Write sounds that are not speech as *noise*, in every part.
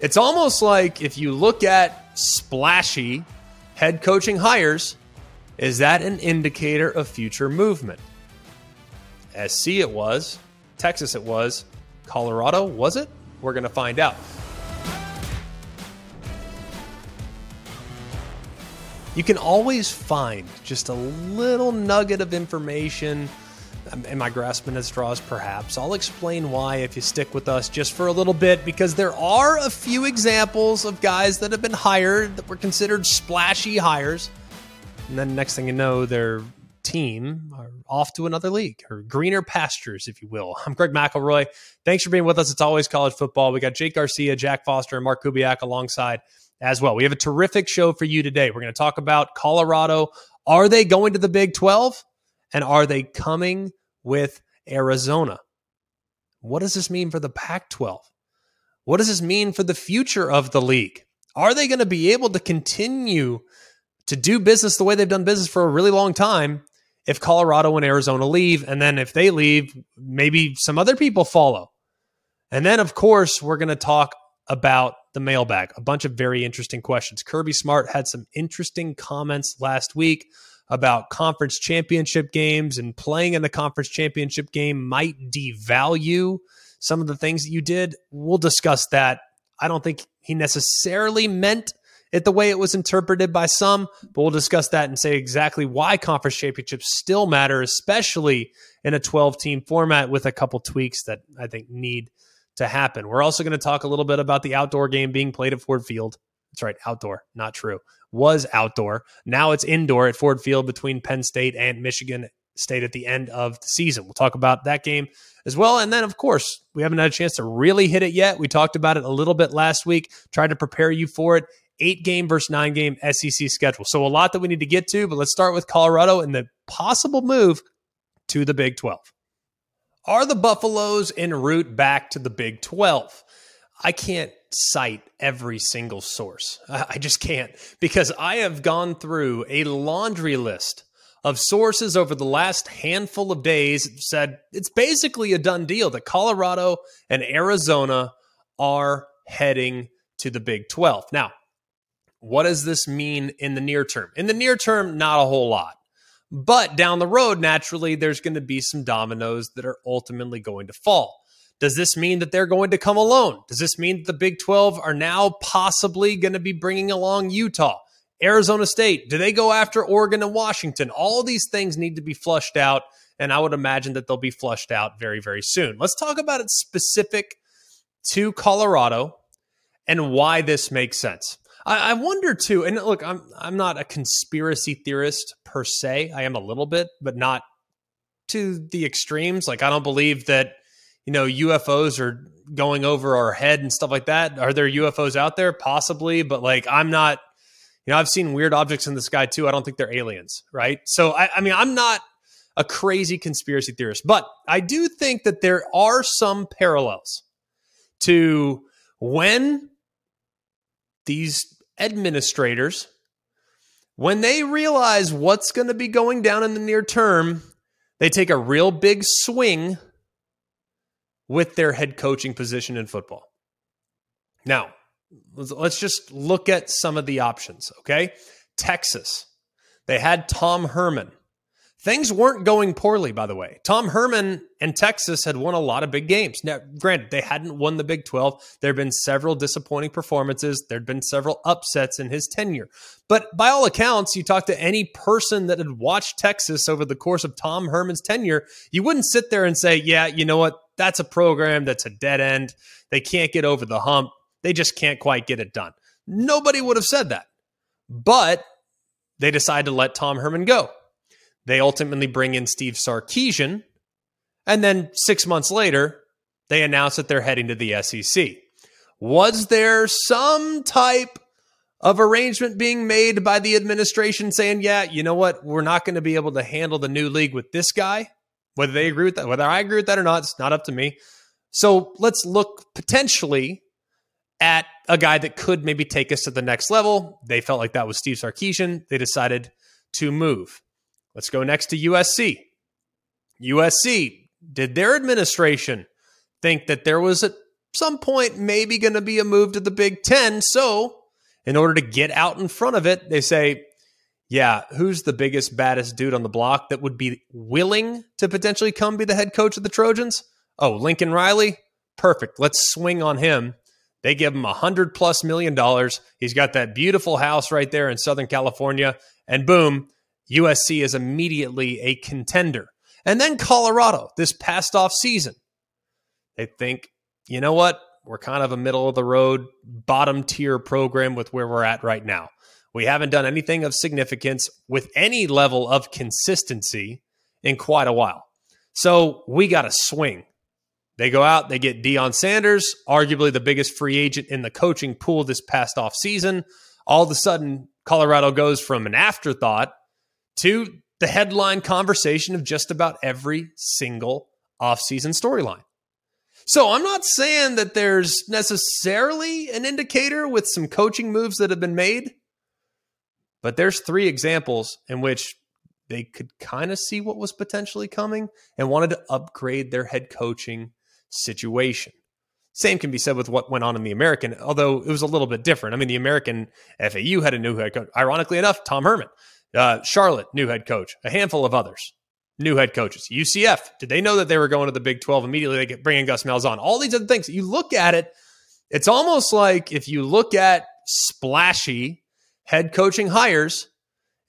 It's almost like if you look at splashy head coaching hires, is that an indicator of future movement? SC it was, Texas it was, Colorado was it? We're going to find out. You can always find just a little nugget of information. Um, am I grasping at straws? Perhaps. I'll explain why if you stick with us just for a little bit, because there are a few examples of guys that have been hired that were considered splashy hires. And then next thing you know, their team are off to another league or greener pastures, if you will. I'm Greg McElroy. Thanks for being with us. It's always college football. We got Jake Garcia, Jack Foster, and Mark Kubiak alongside as well. We have a terrific show for you today. We're going to talk about Colorado. Are they going to the Big 12? And are they coming with Arizona? What does this mean for the Pac 12? What does this mean for the future of the league? Are they going to be able to continue to do business the way they've done business for a really long time if Colorado and Arizona leave? And then if they leave, maybe some other people follow. And then, of course, we're going to talk about the mailbag. A bunch of very interesting questions. Kirby Smart had some interesting comments last week about conference championship games and playing in the conference championship game might devalue some of the things that you did. We'll discuss that. I don't think he necessarily meant it the way it was interpreted by some, but we'll discuss that and say exactly why conference championships still matter, especially in a 12 team format with a couple tweaks that I think need to happen. We're also going to talk a little bit about the outdoor game being played at Ford Field. That's right, outdoor, not true. Was outdoor. Now it's indoor at Ford Field between Penn State and Michigan State at the end of the season. We'll talk about that game as well. And then, of course, we haven't had a chance to really hit it yet. We talked about it a little bit last week, tried to prepare you for it. Eight game versus nine game SEC schedule. So, a lot that we need to get to, but let's start with Colorado and the possible move to the Big 12. Are the Buffaloes en route back to the Big 12? I can't cite every single source. *laughs* I just can't because I have gone through a laundry list of sources over the last handful of days said it's basically a done deal that Colorado and Arizona are heading to the Big 12. Now, what does this mean in the near term? In the near term, not a whole lot. But down the road, naturally, there's going to be some dominoes that are ultimately going to fall. Does this mean that they're going to come alone? Does this mean that the Big 12 are now possibly going to be bringing along Utah, Arizona State? Do they go after Oregon and Washington? All these things need to be flushed out, and I would imagine that they'll be flushed out very, very soon. Let's talk about it specific to Colorado and why this makes sense. I, I wonder too, and look, I'm I'm not a conspiracy theorist per se. I am a little bit, but not to the extremes. Like I don't believe that you know UFOs are going over our head and stuff like that. Are there UFOs out there? Possibly, but like I'm not. You know, I've seen weird objects in the sky too. I don't think they're aliens, right? So I, I mean, I'm not a crazy conspiracy theorist, but I do think that there are some parallels to when these administrators, when they realize what's going to be going down in the near term, they take a real big swing with their head coaching position in football. Now, let's just look at some of the options, okay? Texas, they had Tom Herman. Things weren't going poorly, by the way. Tom Herman and Texas had won a lot of big games. Now, granted, they hadn't won the Big 12. There had been several disappointing performances. There'd been several upsets in his tenure. But by all accounts, you talk to any person that had watched Texas over the course of Tom Herman's tenure, you wouldn't sit there and say, yeah, you know what? That's a program that's a dead end. They can't get over the hump. They just can't quite get it done. Nobody would have said that. But they decided to let Tom Herman go. They ultimately bring in Steve Sarkisian. And then six months later, they announce that they're heading to the SEC. Was there some type of arrangement being made by the administration saying, yeah, you know what? We're not going to be able to handle the new league with this guy? Whether they agree with that, whether I agree with that or not, it's not up to me. So let's look potentially at a guy that could maybe take us to the next level. They felt like that was Steve Sarkisian. They decided to move. Let's go next to USC. USC, did their administration think that there was at some point maybe going to be a move to the Big Ten. So, in order to get out in front of it, they say, yeah, who's the biggest, baddest dude on the block that would be willing to potentially come be the head coach of the Trojans? Oh, Lincoln Riley? Perfect. Let's swing on him. They give him a hundred plus million dollars. He's got that beautiful house right there in Southern California. And boom, USC is immediately a contender. And then Colorado this past off season. They think, you know what? We're kind of a middle of the road, bottom tier program with where we're at right now. We haven't done anything of significance with any level of consistency in quite a while. So we got to swing. They go out, they get Deion Sanders, arguably the biggest free agent in the coaching pool this past off season. All of a sudden, Colorado goes from an afterthought to the headline conversation of just about every single offseason storyline. So I'm not saying that there's necessarily an indicator with some coaching moves that have been made, but there's three examples in which they could kind of see what was potentially coming and wanted to upgrade their head coaching situation. Same can be said with what went on in the American, although it was a little bit different. I mean, the American FAU had a new head coach. Ironically enough, Tom Herman. Uh, Charlotte, new head coach. A handful of others, new head coaches. UCF, did they know that they were going to the Big 12 immediately? They get bringing Gus Malzahn. All these other things. You look at it, it's almost like if you look at splashy head coaching hires,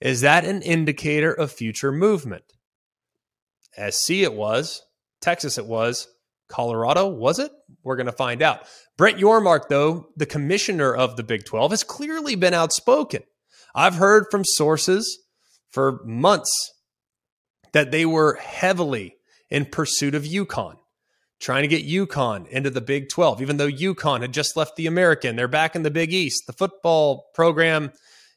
is that an indicator of future movement? SC it was, Texas it was, Colorado was it? We're going to find out. Brett Yormark, though, the commissioner of the Big 12, has clearly been outspoken. I've heard from sources for months that they were heavily in pursuit of UConn, trying to get UConn into the Big 12, even though UConn had just left the American. They're back in the Big East. The football program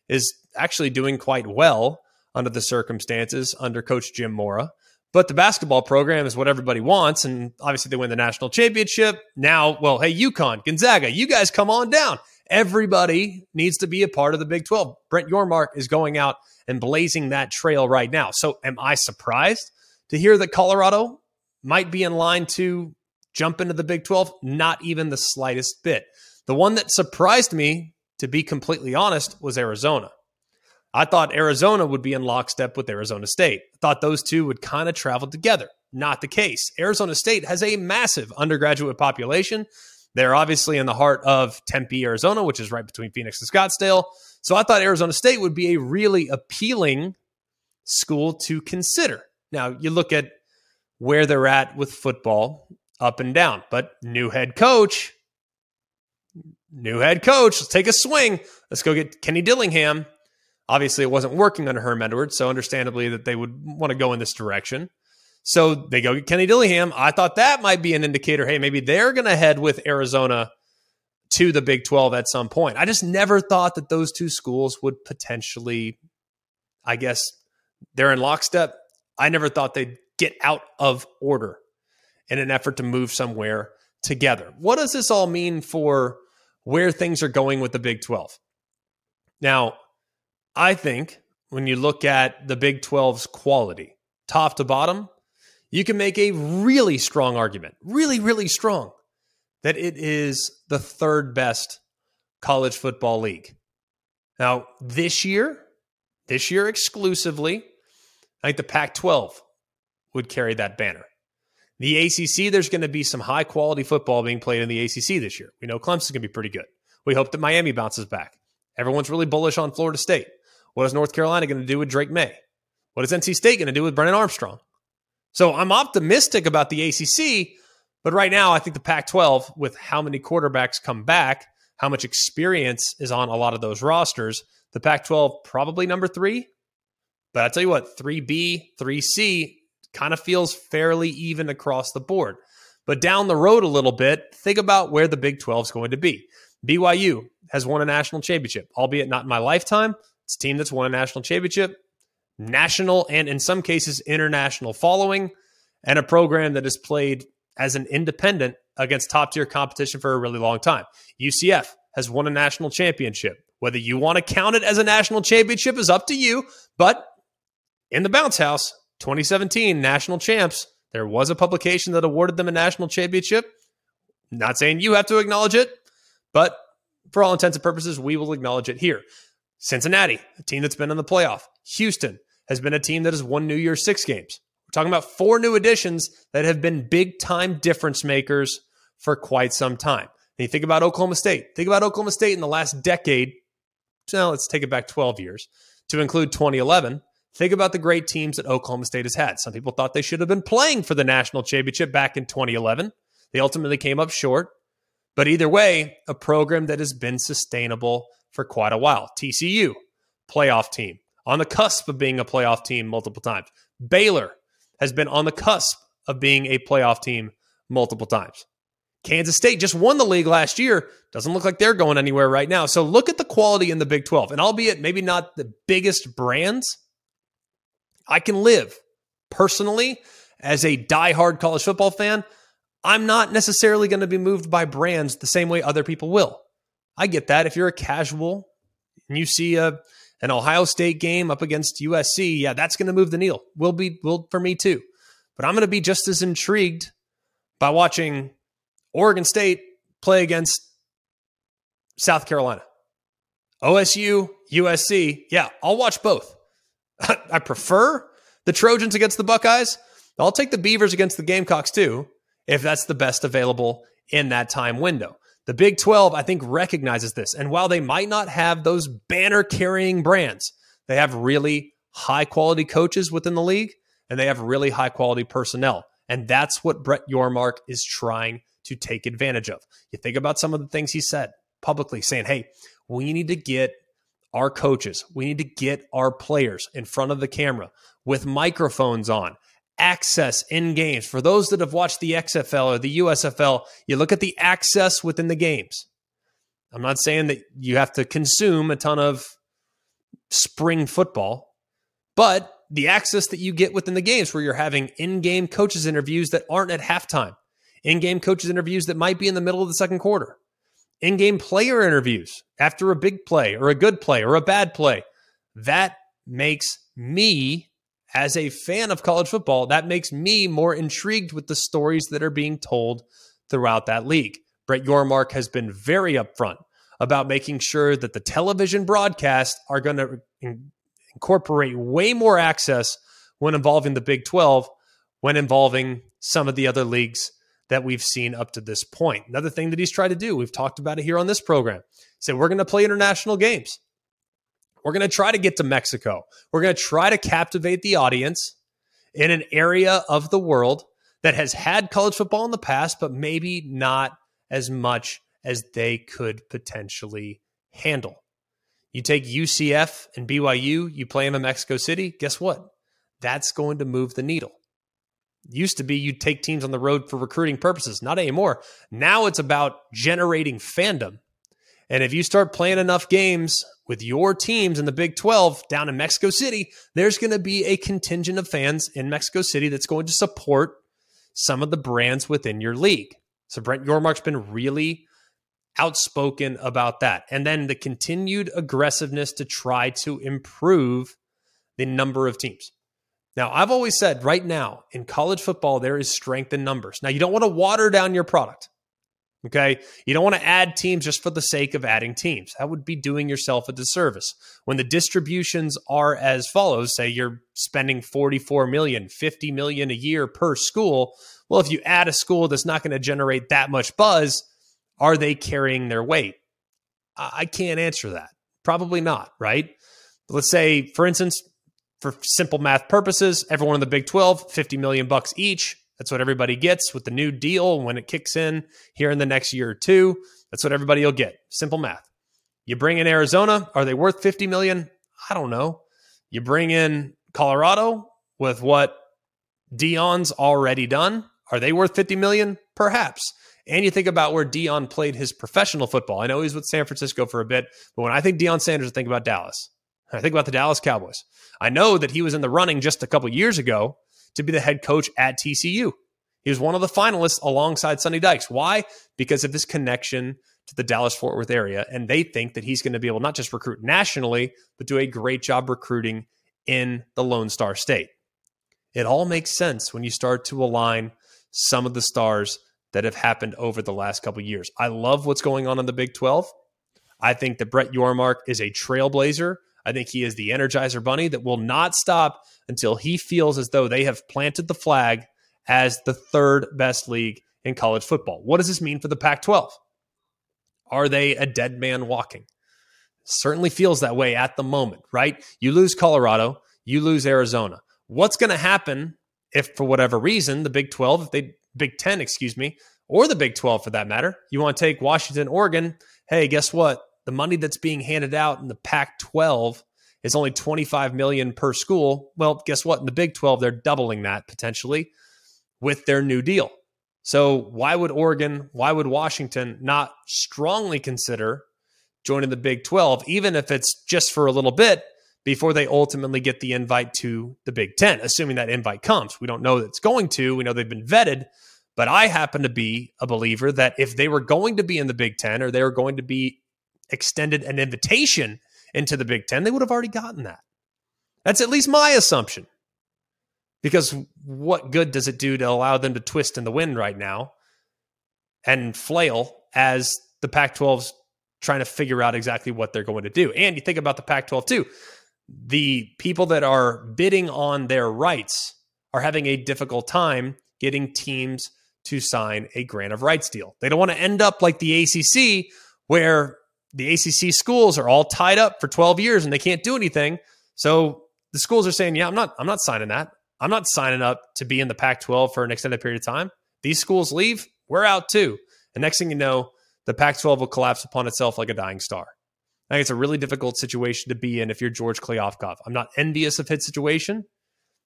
is actually doing quite well under the circumstances under Coach Jim Mora. But the basketball program is what everybody wants. And obviously, they win the national championship. Now, well, hey, UConn, Gonzaga, you guys come on down. Everybody needs to be a part of the Big 12. Brett Yormark is going out and blazing that trail right now. So, am I surprised to hear that Colorado might be in line to jump into the Big 12? Not even the slightest bit. The one that surprised me to be completely honest, was Arizona. I thought Arizona would be in lockstep with Arizona State. I thought those two would kind of travel together. Not the case. Arizona State has a massive undergraduate population. They're obviously in the heart of Tempe, Arizona, which is right between Phoenix and Scottsdale. So I thought Arizona State would be a really appealing school to consider. Now, you look at where they're at with football up and down, but new head coach, new head coach. Let's take a swing. Let's go get Kenny Dillingham. Obviously, it wasn't working under Herm Edwards, so understandably that they would want to go in this direction. So they go get Kenny Dillingham. I thought that might be an indicator. Hey, maybe they're going to head with Arizona to the Big 12 at some point. I just never thought that those two schools would potentially, I guess, they're in lockstep. I never thought they'd get out of order in an effort to move somewhere together. What does this all mean for where things are going with the Big 12. Now, I think when you look at the Big 12's quality, top to bottom, you can make a really strong argument, really, really strong, that it is the third best college football league. Now, this year, this year exclusively, I think the Pac 12 would carry that banner. The ACC, there's going to be some high quality football being played in the ACC this year. We know Clemson's going to be pretty good. We hope that Miami bounces back. Everyone's really bullish on Florida State. What is North Carolina going to do with Drake Maye? What is NC State going to do with Brennan Armstrong? So I'm optimistic about the ACC, but right now I think the Pac 12, with how many quarterbacks come back, how much experience is on a lot of those rosters, the Pac 12 probably number three. But I tell you what, 3B, 3C, kind of feels fairly even across the board. But down the road a little bit, think about where the Big 12 is going to be. BYU has won a national championship, albeit not in my lifetime. It's a team that's won a national championship, national and in some cases international following, and a program that has played as an independent against top tier competition for a really long time. UCF has won a national championship. Whether you want to count it as a national championship is up to you, but in the bounce house, 2017 national champs. There was a publication that awarded them a national championship. Not saying you have to acknowledge it, but for all intents and purposes, we will acknowledge it here. Cincinnati, a team that's been in the playoff. Houston has been a team that has won New Year's six games. We're talking about four new additions that have been big time difference makers for quite some time. And you think about Oklahoma State. Think about Oklahoma State in the last decade. Now let's take it back 12 years to include 2011. Think about the great teams that Oklahoma State has had. Some people thought they should have been playing for the national championship back in 2011. They ultimately came up short. But either way, a program that has been sustainable for quite a while. TCU, playoff team, on the cusp of being a playoff team multiple times. Baylor has been on the cusp of being a playoff team multiple times. Kansas State just won the league last year. Doesn't look like they're going anywhere right now. So look at the quality in the Big 12. And albeit maybe not the biggest brands, I can live personally as a diehard college football fan. I'm not necessarily going to be moved by brands the same way other people will. I get that. If you're a casual and you see a an Ohio State game up against USC, yeah, that's going to move the needle. Will be will for me too. But I'm going to be just as intrigued by watching Oregon State play against South Carolina. OSU, USC, yeah, I'll watch both. *laughs* I prefer the Trojans against the Buckeyes. I'll take the Beavers against the Gamecocks too, if that's the best available in that time window. The Big 12, I think, recognizes this. And while they might not have those banner carrying brands, they have really high quality coaches within the league and they have really high quality personnel. And that's what Brett Yormark is trying to take advantage of. You think about some of the things he said publicly saying, hey, we need to get our coaches, we need to get our players in front of the camera with microphones on access in games. For those that have watched the XFL or the USFL, you look at the access within the games. I'm not saying that you have to consume a ton of spring football, but the access that you get within the games where you're having in game coaches interviews that aren't at halftime, in game coaches interviews that might be in the middle of the second quarter, in game player interviews after a big play or a good play or a bad play. That makes me as a fan of college football, that makes me more intrigued with the stories that are being told throughout that league. Brett Yormark has been very upfront about making sure that the television broadcasts are going to in- incorporate way more access when involving the Big 12, when involving some of the other leagues that we've seen up to this point. Another thing that he's tried to do, we've talked about it here on this program, said we're going to play international games. We're going to try to get to Mexico. We're going to try to captivate the audience in an area of the world that has had college football in the past, but maybe not as much as they could potentially handle. You take UCF and BYU, you play them in Mexico City, guess what? That's going to move the needle. Used to be you'd take teams on the road for recruiting purposes, not anymore. Now it's about generating fandom. And if you start playing enough games with your teams in the Big 12 down in Mexico City, there's going to be a contingent of fans in Mexico City that's going to support some of the brands within your league. So Brett Yormark's been really outspoken about that. And then the continued aggressiveness to try to improve the number of teams. Now, I've always said right now in college football, there is strength in numbers. Now, you don't want to water down your product. Okay. You don't want to add teams just for the sake of adding teams. That would be doing yourself a disservice. When the distributions are as follows, say you're spending 44 million, 50 million a year per school. Well, if you add a school that's not going to generate that much buzz, are they carrying their weight? I can't answer that. Probably not, right? Let's say, for instance, for simple math purposes, everyone in the Big 12, 50 million bucks each. That's what everybody gets with the new deal when it kicks in here in the next year or two. That's what everybody will get. Simple math. You bring in Arizona, are they worth 50 million? I don't know. You bring in Colorado with what Deion's already done, are they worth 50 million? Perhaps. And you think about where Deion played his professional football. I know he's with San Francisco for a bit, but when I think Deion Sanders, I think about Dallas. I think about the Dallas Cowboys. I know that he was in the running just a couple years ago to be the head coach at TCU. He was one of the finalists alongside Sonny Dykes. Why? Because of his connection to the Dallas Fort Worth area. And they think that he's going to be able not just recruit nationally, but do a great job recruiting in the Lone Star State. It all makes sense when you start to align some of the stars that have happened over the last couple years. I love what's going on in the Big 12. I think that Brett Yormark is a trailblazer. I think he is the energizer bunny that will not stop until he feels as though they have planted the flag as the third best league in college football. What does this mean for the Pac 12? Are they a dead man walking? Certainly feels that way at the moment, right? You lose Colorado, you lose Arizona. What's going to happen if, for whatever reason, the Big 12, if they, Big 10, excuse me, or the Big 12 for that matter, you want to take Washington, Oregon? Hey, guess what? The money that's being handed out in the Pac 12 is only 25 million per school. Well, guess what? In the Big 12, they're doubling that potentially with their new deal. So, why would Oregon, why would Washington not strongly consider joining the Big 12, even if it's just for a little bit before they ultimately get the invite to the Big 10, assuming that invite comes? We don't know that it's going to. We know they've been vetted. But I happen to be a believer that if they were going to be in the Big 10 or they were going to be extended an invitation into the Big 10, they would have already gotten that. That's at least my assumption. Because what good does it do to allow them to twist in the wind right now and flail as the Pac 12's trying to figure out exactly what they're going to do? And you think about the Pac 12 too. The people that are bidding on their rights are having a difficult time getting teams to sign a grant of rights deal. They don't want to end up like the ACC, where the ACC schools are all tied up for 12 years and they can't do anything. So the schools are saying, "Yeah, I'm not. I'm not signing that. I'm not signing up to be in the Pac-12 for an extended period of time. These schools leave, we're out too. And next thing you know, the Pac-12 will collapse upon itself like a dying star. I think it's a really difficult situation to be in if you're George Kliavkoff. I'm not envious of his situation.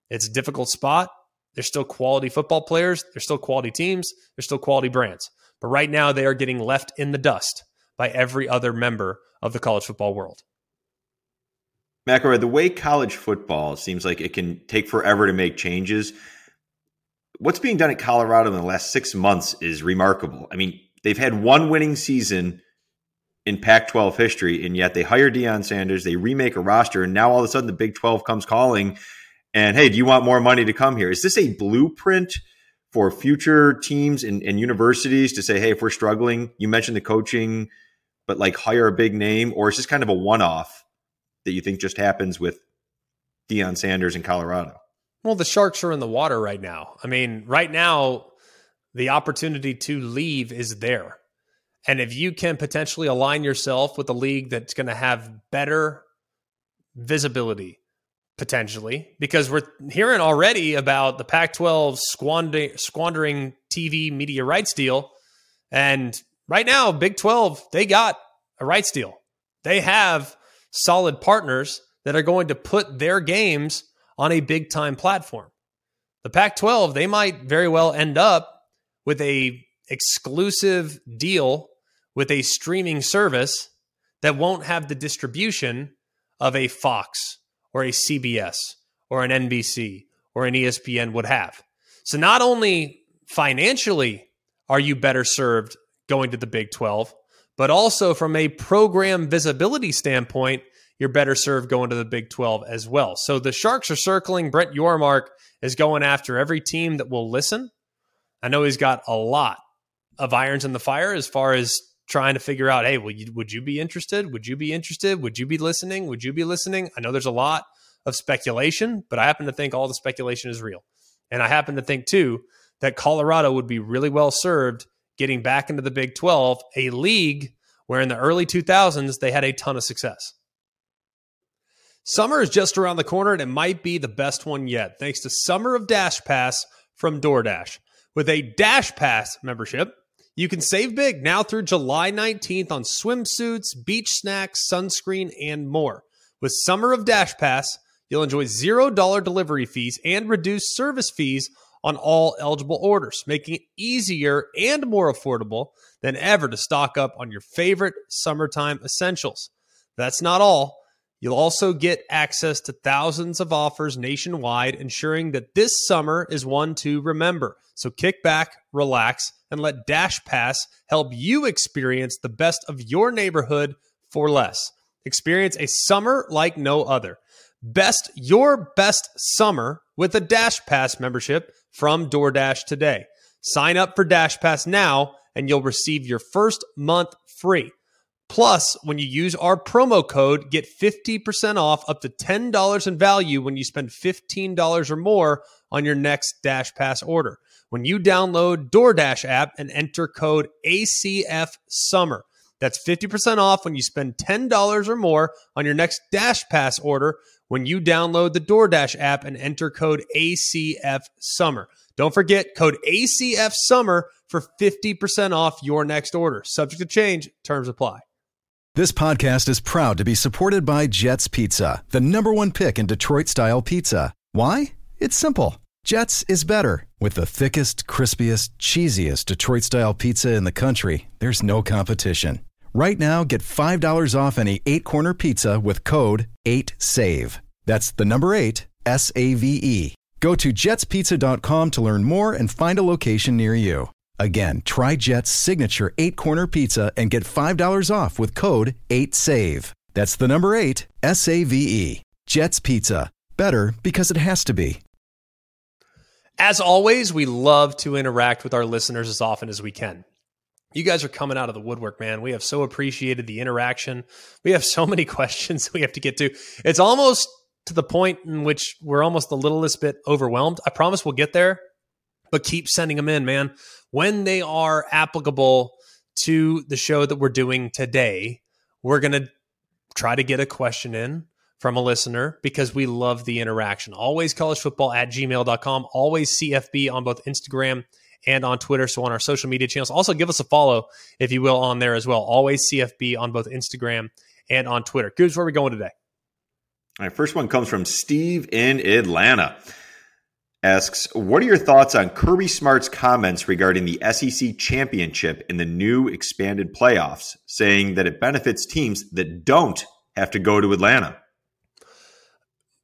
It's a difficult spot. There's still quality football players. There's still quality teams. There's still quality brands. But right now, they are getting left in the dust by every other member of the college football world. McElroy, the way college football seems like it can take forever to make changes. What's being done at Colorado in the last six months is remarkable. I mean, they've had one winning season in Pac 12 history, and yet they hire Deion Sanders, they remake a roster, and now all of a sudden the Big 12 comes calling. And hey, do you want more money to come here? Is this a blueprint for future teams and, and universities to say, hey, if we're struggling, you mentioned the coaching, but like hire a big name, or is this kind of a one off? that you think just happens with Deion Sanders in Colorado? Well, the Sharks are in the water right now. I mean, right now, the opportunity to leave is there. And if you can potentially align yourself with a league that's going to have better visibility, potentially, because we're hearing already about the Pac 12 squandering, squandering TV media rights deal. And right now, Big 12, they got a rights deal. They have solid partners that are going to put their games on a big time platform. The Pac 12, they might very well end up with a exclusive deal with a streaming service that won't have the distribution of a Fox or a CBS or an NBC or an ESPN would have. So not only financially are you better served going to the Big 12, but also from a program visibility standpoint, you're better served going to the Big 12 as well. So the Sharks are circling. Brett Yormark is going after every team that will listen. I know he's got a lot of irons in the fire as far as trying to figure out, hey, you, would you be interested? Would you be interested? Would you be listening? Would you be listening? I know there's a lot of speculation, but I happen to think all the speculation is real. And I happen to think too that Colorado would be really well served getting back into the Big 12, a league where in the early 2000s they had a ton of success. Summer is just around the corner and it might be the best one yet, thanks to Summer of Dash Pass from DoorDash. With a Dash Pass membership, you can save big now through July 19th on swimsuits, beach snacks, sunscreen, and more. With Summer of Dash Pass, you'll enjoy $0 delivery fees and reduced service fees on all eligible orders, making it easier and more affordable than ever to stock up on your favorite summertime essentials. That's not all. You'll also get access to thousands of offers nationwide, ensuring that this summer is one to remember. So kick back, relax, and let Dash Pass help you experience the best of your neighborhood for less. Experience a summer like no other. Best your best summer with a Dash Pass membership from DoorDash today. Sign up for Dash Pass now and you'll receive your first month free. Plus, when you use our promo code, get 50% off up to $10 in value when you spend $15 or more on your next Dash Pass order. When you download DoorDash app and enter code ACF Summer. That's 50% off when you spend $10 or more on your next Dash Pass order when you download the DoorDash app and enter code ACF Summer. Don't forget code ACF Summer for 50% off your next order. Subject to change, terms apply. This podcast is proud to be supported by Jets Pizza, the number one pick in Detroit style pizza. Why? It's simple. Jets is better. With the thickest, crispiest, cheesiest Detroit style pizza in the country, there's no competition. Right now, get $5 off any eight corner pizza with code 8SAVE. That's the number eight, S A V E. Go to jetspizza.com to learn more and find a location near you. Again, try Jet's signature eight corner pizza and get $5 off with code 8SAVE. That's the number eight, S A V E. Jet's Pizza. Better because it has to be. As always, we love to interact with our listeners as often as we can. You guys are coming out of the woodwork, man. We have so appreciated the interaction. We have so *laughs* many questions we have to get to. It's almost to the point in which we're almost the littlest bit overwhelmed. I promise we'll get there, but keep sending them in, man. When they are applicable to the show that we're doing today, we're going to try to get a question in from a listener because we love the interaction. Always collegefootball at gmail.com, always CFB on both Instagram and on Twitter. So on our social media channels, also give us a follow, if you will, on there as well. Always CFB on both Instagram and on Twitter. Here's where we're going today. All right, first one comes from Steve in Atlanta. Asks, what are your thoughts on Kirby Smart's comments regarding the SEC championship in the new expanded playoffs, saying that it benefits teams that don't have to go to Atlanta?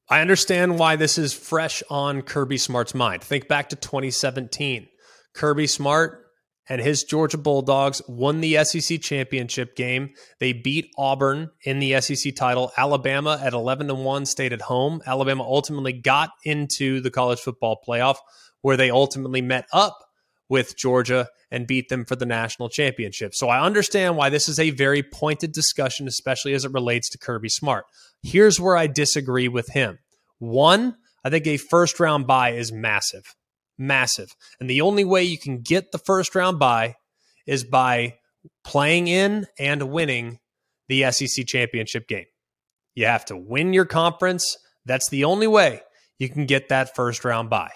I understand why this is fresh on Kirby Smart's mind. Think back to 2017. Kirby Smart and his Georgia Bulldogs won the SEC championship game. They beat Auburn in the SEC title. Alabama at 11 to 1 stayed at home. Alabama ultimately got into the college football playoff where they ultimately met up with Georgia and beat them for the national championship. So I understand why this is a very pointed discussion especially as it relates to Kirby Smart. Here's where I disagree with him. One, I think a first round bye is massive massive. And the only way you can get the first round bye is by playing in and winning the SEC championship game. You have to win your conference. That's the only way you can get that first round bye.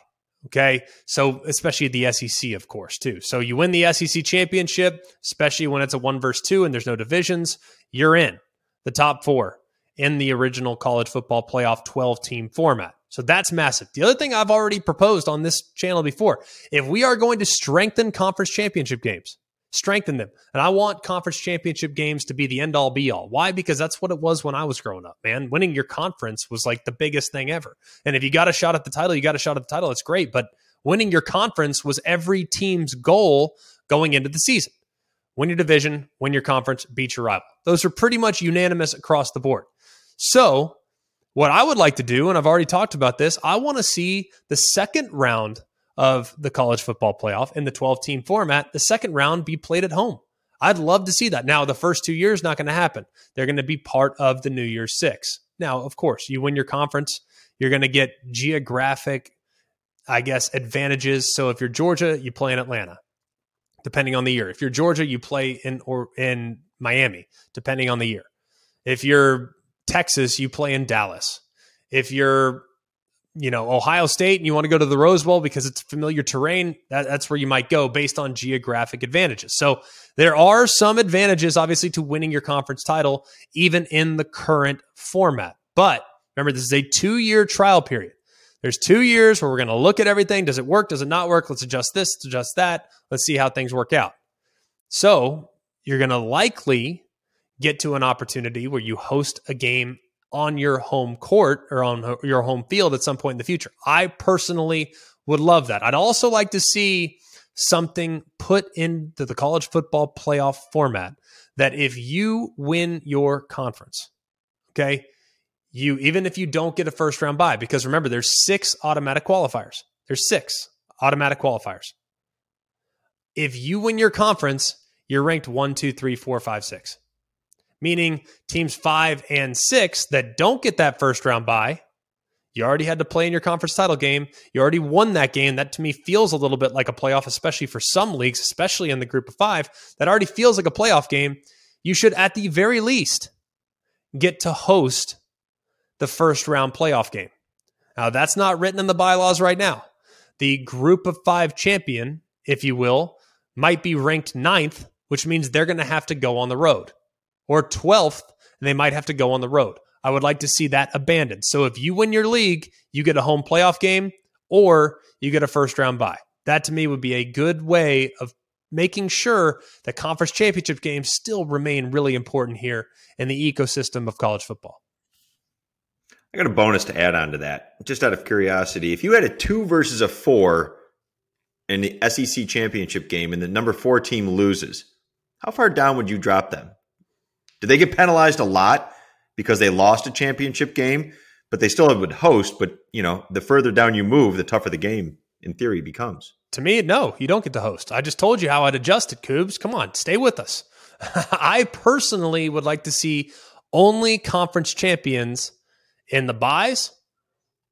Okay. So, especially the SEC, of course, too. So, you win the SEC championship, especially when it's a one versus two and there's no divisions, you're in the top four in the original college football playoff 12 team format. So that's massive. The other thing I've already proposed on this channel before if we are going to strengthen conference championship games, strengthen them. And I want conference championship games to be the end all be all. Why? Because that's what it was when I was growing up, man. Winning your conference was like the biggest thing ever. And if you got a shot at the title, you got a shot at the title. It's great. But winning your conference was every team's goal going into the season. Win your division, win your conference, beat your rival. Those are pretty much unanimous across the board. So, what I would like to do, and I've already talked about this, I want to see the second round of the college football playoff in the 12 team format, the second round be played at home. I'd love to see that. Now, the first two years, not going to happen. They're going to be part of the New Year's Six. Now, of course, you win your conference, you're going to get geographic, I guess, advantages. So if you're Georgia, you play in Atlanta, depending on the year. If you're Georgia, you play in or in Miami, depending on the year. If you're Texas, you play in Dallas. If you're, you know, Ohio State and you want to go to the Rose Bowl because it's familiar terrain, that, that's where you might go based on geographic advantages. So there are some advantages, obviously, to winning your conference title, even in the current format. But remember, this is a two year trial period. There's two years where we're going to look at everything. Does it work? Does it not work? Let's adjust this, adjust that. Let's see how things work out. So you're going to likely get to an opportunity where you host a game on your home court or on your home field at some point in the future. I personally would love that. I'd also like to see something put into the college football playoff format that if you win your conference, okay, you even if you don't get a first round bye, because remember, there's six automatic qualifiers. There's six automatic qualifiers. if you win your conference, you're ranked one, two, three, four, five, six. Meaning teams five and six that don't get that first round bye, you already had to play in your conference title game. You already won that game. That to me feels a little bit like a playoff, especially for some leagues, especially in the group of five. That already feels like a playoff game. You should, at the very least, get to host the first round playoff game. Now, that's not written in the bylaws right now. The group of five champion, if you will, might be ranked ninth, which means they're going to have to go on the road, or 12th, and they might have to go on the road. I would like to see that abandoned. So if you win your league, you get a home playoff game or you get a first round bye. That to me would be a good way of making sure that conference championship games still remain really important here in the ecosystem of college football. I got a bonus to add on to that. Just out of curiosity, if you had a two versus a four in the SEC championship game and the number four team loses, how far down would you drop them? Do they get penalized a lot because they lost a championship game, but they still would host? But you know, the further down you move, the tougher the game in theory becomes. To me, no, you don't get to host. I just told you how I'd adjust it, Coobs. Come on, stay with us. *laughs* I personally would like to see only conference champions in the buys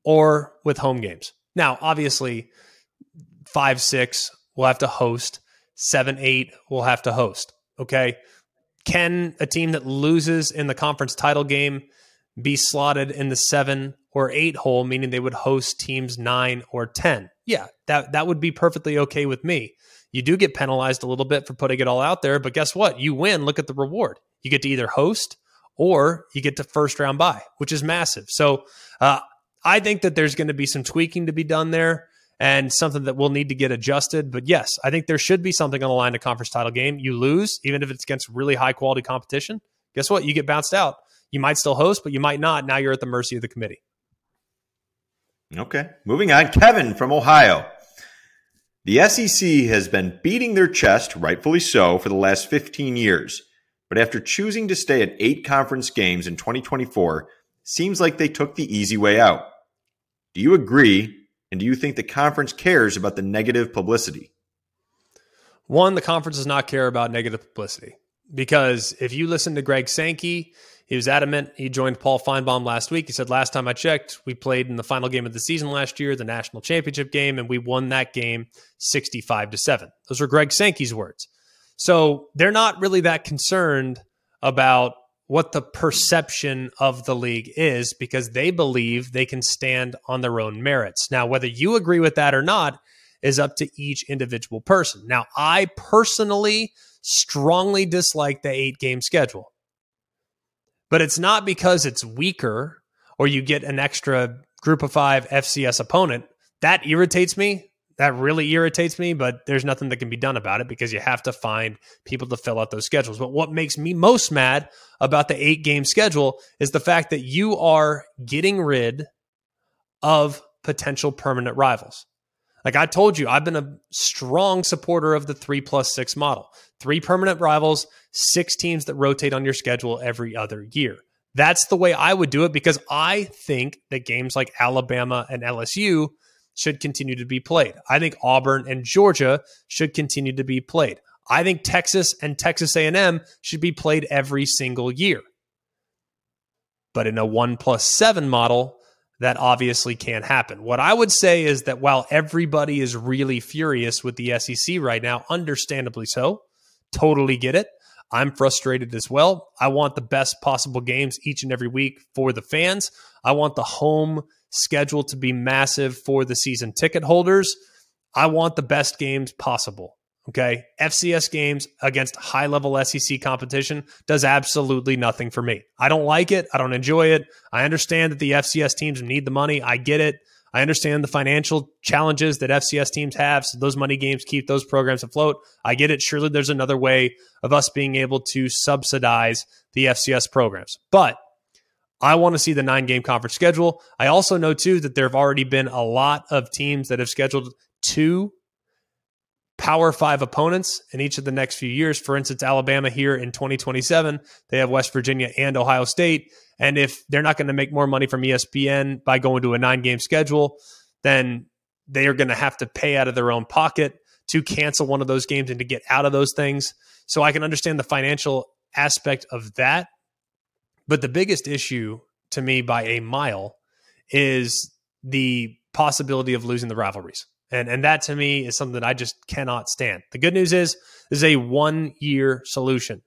or with home games. Now, obviously, five, six will have to host, seven, eight will have to host. Okay. Can a team that loses in the conference title game be slotted in the seven or eight hole, meaning they would host teams nine or 10? Yeah, that, that would be perfectly okay with me. You do get penalized a little bit for putting it all out there, but guess what? You win. Look at the reward. You get to either host or you get to first round bye, which is massive. So uh, I think that there's going to be some tweaking to be done there and something that will need to get adjusted. But yes, I think there should be something on the line to conference title game. You lose, even if it's against really high quality competition. Guess what? You get bounced out. You might still host, but you might not. Now you're at the mercy of the committee. Okay. Moving on. Kevin from Ohio. The SEC has been beating their chest, rightfully so, for the last 15 years. But after choosing to stay at eight conference games in 2024, seems like they took the easy way out. Do you agree? And do you think the conference cares about the negative publicity? One, the conference does not care about negative publicity because if you listen to Greg Sankey, he was adamant. He joined Paul Finebaum last week. He said, Last time I checked, we played in the final game of the season last year, the national championship game, and we won that game 65 to 7. Those were Greg Sankey's words. So they're not really that concerned about what the perception of the league is because they believe they can stand on their own merits. Now, whether you agree with that or not is up to each individual person. Now, I personally strongly dislike the eight game schedule, but it's not because it's weaker or you get an extra group of five FCS opponent. That irritates me that really irritates me, but there's nothing that can be done about it because you have to find people to fill out those schedules. But what makes me most mad about the eight game schedule is the fact that you are getting rid of potential permanent rivals. Like I told you, I've been a strong supporter of the three plus six model. Three permanent rivals, six teams that rotate on your schedule every other year. That's the way I would do it because I think that games like Alabama and LSU should continue to be played. I think Auburn and Georgia should continue to be played. I think Texas and Texas A&M should be played every single year. But in a 1 plus 7 model, that obviously can't happen. What I would say is that while everybody is really furious with the SEC right now, understandably so, totally get it. I'm frustrated as well. I want the best possible games each and every week for the fans. I want the home scheduled to be massive for the season ticket holders. I want the best games possible. Okay. FCS games against high level SEC competition does absolutely nothing for me. I don't like it. I don't enjoy it. I understand that the FCS teams need the money. I get it. I understand the financial challenges that FCS teams have. So those money games keep those programs afloat. I get it. Surely there's another way of us being able to subsidize the FCS programs. But I want to see the nine game conference schedule. I also know, too, that there have already been a lot of teams that have scheduled two Power Five opponents in each of the next few years. For instance, Alabama here in 2027, they have West Virginia and Ohio State. And if they're not going to make more money from ESPN by going to a nine game schedule, then they are going to have to pay out of their own pocket to cancel one of those games and to get out of those things. So I can understand the financial aspect of that. But the biggest issue to me by a mile is the possibility of losing the rivalries. And and that to me is something I just cannot stand. The good news is this is a one year solution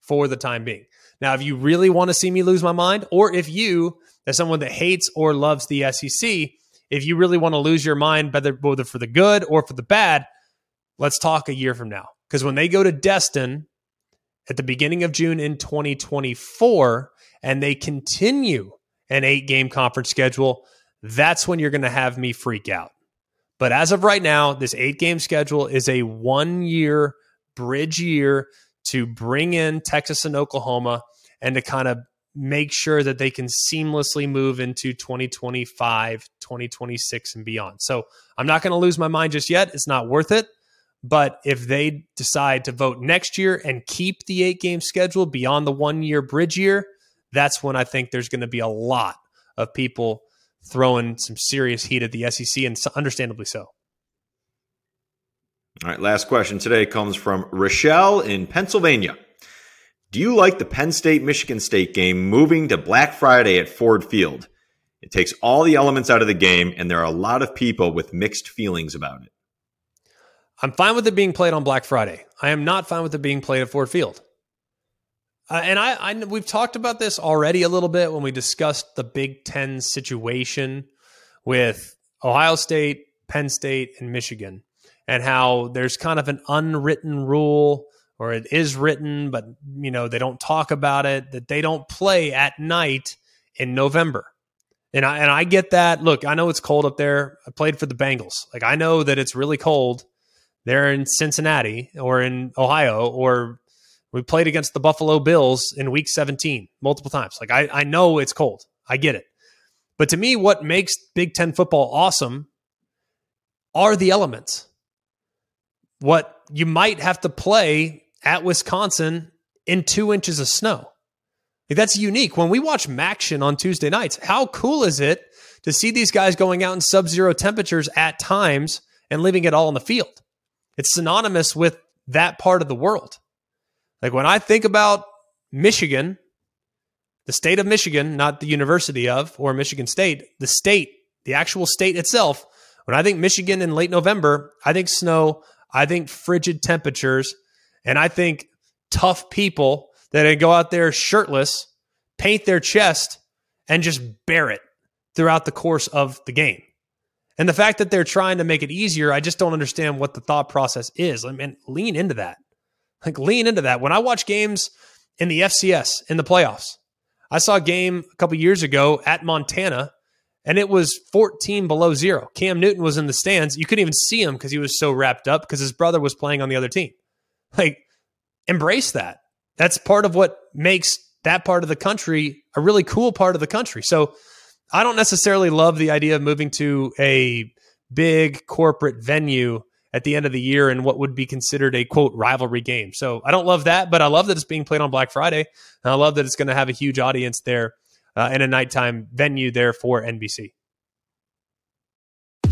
for the time being. Now, if you really want to see me lose my mind, or if you, as someone that hates or loves the SEC, if you really want to lose your mind, whether whether for the good or for the bad, let's talk a year from now. Because when they go to Destin at the beginning of June in 2024, and they continue an eight game conference schedule, that's when you're going to have me freak out. But as of right now, this eight game schedule is a one year bridge year to bring in Texas and Oklahoma and to kind of make sure that they can seamlessly move into 2025, 2026, and beyond. So I'm not going to lose my mind just yet. It's not worth it. But if they decide to vote next year and keep the eight game schedule beyond the one year bridge year, that's when I think there's going to be a lot of people throwing some serious heat at the SEC, and understandably so. All right, last question today comes from Rochelle in Pennsylvania. Do you like the Penn State Michigan State game moving to Black Friday at Ford Field? It takes all the elements out of the game, and there are a lot of people with mixed feelings about it. I'm fine with it being played on Black Friday. I am not fine with it being played at Ford Field. Uh, and I, I, we've talked about this already a little bit when we discussed the Big Ten situation with Ohio State, Penn State, and Michigan, and how there's kind of an unwritten rule, or it is written, but you know they don't talk about it that they don't play at night in November. And I and I get that. Look, I know it's cold up there. I played for the Bengals. Like I know that it's really cold. They're in Cincinnati or in Ohio or we played against the Buffalo Bills in week 17 multiple times. Like, I, I know it's cold. I get it. But to me, what makes Big Ten football awesome are the elements. What you might have to play at Wisconsin in two inches of snow. Like, that's unique. When we watch MACtion on Tuesday nights, how cool is it to see these guys going out in sub zero temperatures at times and leaving it all on the field? It's synonymous with that part of the world. Like when I think about Michigan, the state of Michigan, not the university of or Michigan State, the state, the actual state itself, when I think Michigan in late November, I think snow, I think frigid temperatures, and I think tough people that go out there shirtless, paint their chest, and just bear it throughout the course of the game. And the fact that they're trying to make it easier, I just don't understand what the thought process is. I mean, lean into that. Like lean into that. When I watch games in the FCS in the playoffs, I saw a game a couple years ago at Montana and it was 14 below zero. Cam Newton was in the stands. You couldn't even see him because he was so wrapped up because his brother was playing on the other team. Like, embrace that. That's part of what makes that part of the country a really cool part of the country. So, I don't necessarily love the idea of moving to a big corporate venue at the end of the year in what would be considered a quote rivalry game. So I don't love that, but I love that it's being played on Black Friday. And I love that it's going to have a huge audience there uh, in a nighttime venue there for NBC.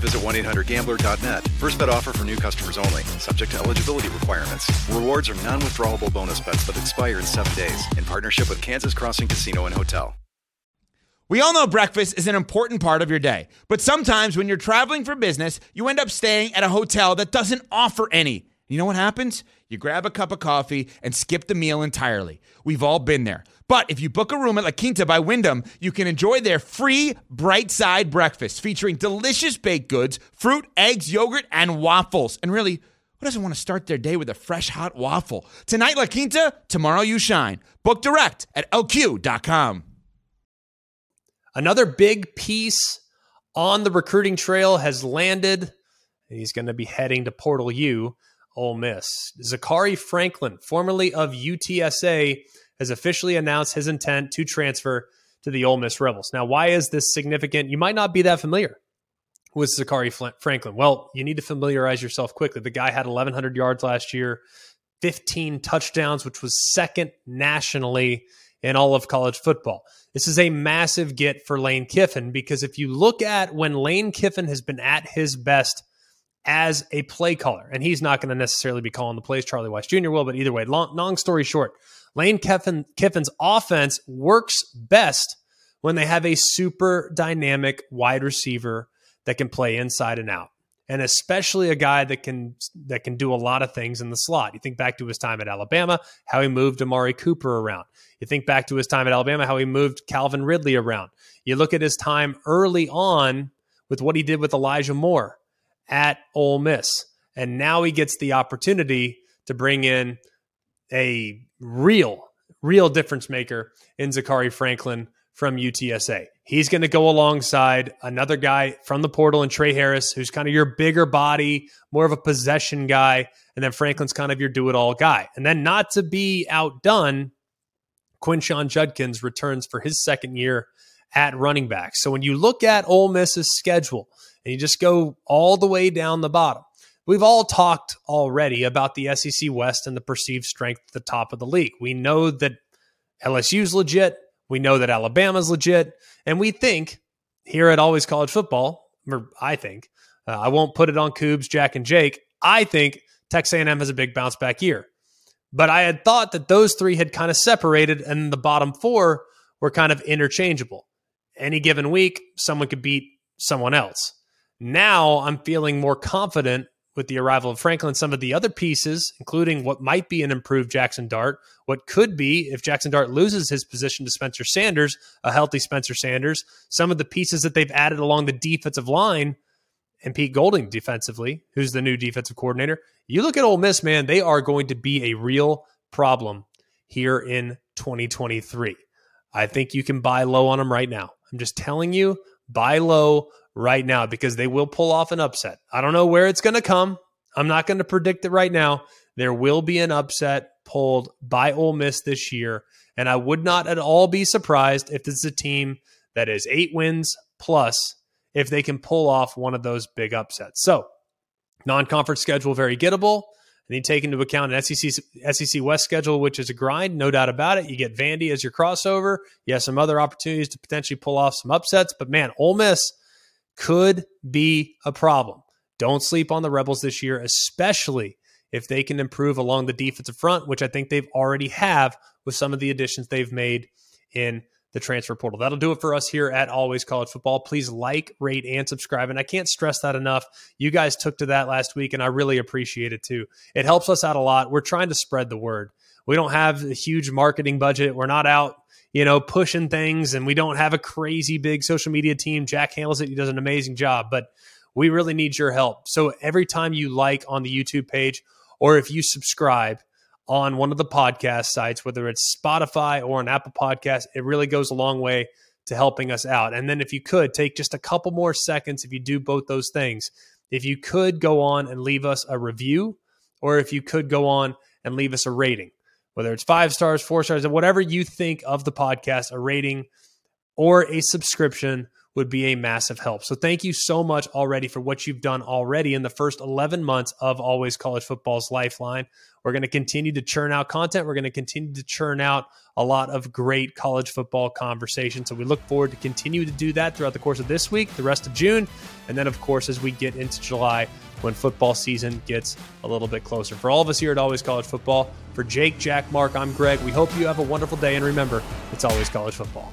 visit 1-800-GAMBLER.net. First bet offer for new customers only. Subject to eligibility requirements. Rewards are non-withdrawable bonus bets that expire in seven days. In partnership with Kansas Crossing Casino and Hotel. We all know breakfast is an important part of your day, but sometimes when you're traveling for business, you end up staying at a hotel that doesn't offer any. You know what happens? You grab a cup of coffee and skip the meal entirely. We've all been there. But if you book a room at La Quinta by Wyndham, you can enjoy their free bright side breakfast featuring delicious baked goods, fruit, eggs, yogurt, and waffles. And really, who doesn't want to start their day with a fresh hot waffle? Tonight, La Quinta, tomorrow, you shine. Book direct at lq.com. Another big piece on the recruiting trail has landed. He's going to be heading to Portal U, Ole Miss. Zakhari Franklin, formerly of UTSA, has officially announced his intent to transfer to the Ole Miss Rebels. Now, why is this significant? You might not be that familiar with Zakhari Franklin. Well, you need to familiarize yourself quickly. The guy had 1,100 yards last year, 15 touchdowns, which was second nationally in all of college football. This is a massive get for Lane Kiffin because if you look at when Lane Kiffin has been at his best as a play caller, and he's not going to necessarily be calling the plays, Charlie Weis Jr. will, but either way, long, long story short, Lane Kiffin, Kiffin's offense works best when they have a super dynamic wide receiver that can play inside and out and especially a guy that can that can do a lot of things in the slot. You think back to his time at Alabama, how he moved Amari Cooper around. You think back to his time at Alabama, how he moved Calvin Ridley around. You look at his time early on with what he did with Elijah Moore at Ole Miss, and now he gets the opportunity to bring in a real, real difference maker in Zakhari Franklin from UTSA. He's going to go alongside another guy from the portal and Tre Harris, who's kind of your bigger body, more of a possession guy. And then Franklin's kind of your do it all guy. And then, not to be outdone, Quinshon Judkins returns for his second year at running back. So when you look at Ole Miss's schedule and you just go all the way down the bottom, we've all talked already about the SEC West and the perceived strength at the top of the league. We know that LSU's legit. We know that Alabama's legit, and we think here at Always College Football, or I think, uh, I won't put it on Coobs, Jack, and Jake. I think Texas A&M has a big bounce back year, but I had thought that those three had kind of separated, and the bottom four were kind of interchangeable. Any given week, someone could beat someone else. Now I'm feeling more confident with the arrival of Franklin, some of the other pieces, including what might be an improved Jackson Dart, what could be, if Jackson Dart loses his position to Spencer Sanders, a healthy Spencer Sanders, some of the pieces that they've added along the defensive line, and Pete Golding defensively, who's the new defensive coordinator. You look at Ole Miss, man, they are going to be a real problem here in 2023. I think you can buy low on them right now. I'm just telling you, buy low right now because they will pull off an upset. I don't know where it's going to come. I'm not going to predict it right now. There will be an upset pulled by Ole Miss this year, and I would not at all be surprised if this is a team that is eight wins plus if they can pull off one of those big upsets. So, non-conference schedule very gettable. And you take into account an SEC SEC West schedule, which is a grind, no doubt about it. You get Vandy as your crossover. You have some other opportunities to potentially pull off some upsets, but man, Ole Miss could be a problem. Don't sleep on the Rebels this year, especially if they can improve along the defensive front, which I think they've already have with some of the additions they've made in the transfer portal. That'll do it for us here at Always College Football. Please like, rate, and subscribe. And I can't stress that enough. You guys took to that last week, and I really appreciate it too. It helps us out a lot. We're trying to spread the word. We don't have a huge marketing budget. We're not out you know, pushing things, and we don't have a crazy big social media team. Jack handles it; he does an amazing job, but we really need your help. So every time you like on the YouTube page, or if you subscribe on one of the podcast sites, whether it's Spotify or an Apple Podcast, it really goes a long way to helping us out. And then if you could take just a couple more seconds, if you do both those things, if you could go on and leave us a review, or if you could go on and leave us a rating whether it's five stars, four stars, and whatever you think of the podcast, a rating or a subscription would be a massive help. So thank you so much already for what you've done already in the first 11 months of Always College Football's Lifeline. We're going to continue to churn out content. We're going to continue to churn out a lot of great college football conversation. So we look forward to continue to do that throughout the course of this week, the rest of June, and then of course as we get into July when football season gets a little bit closer. For all of us here at Always College Football, for Jake, Jack, Mark, I'm Greg. We hope you have a wonderful day and remember, it's always college football.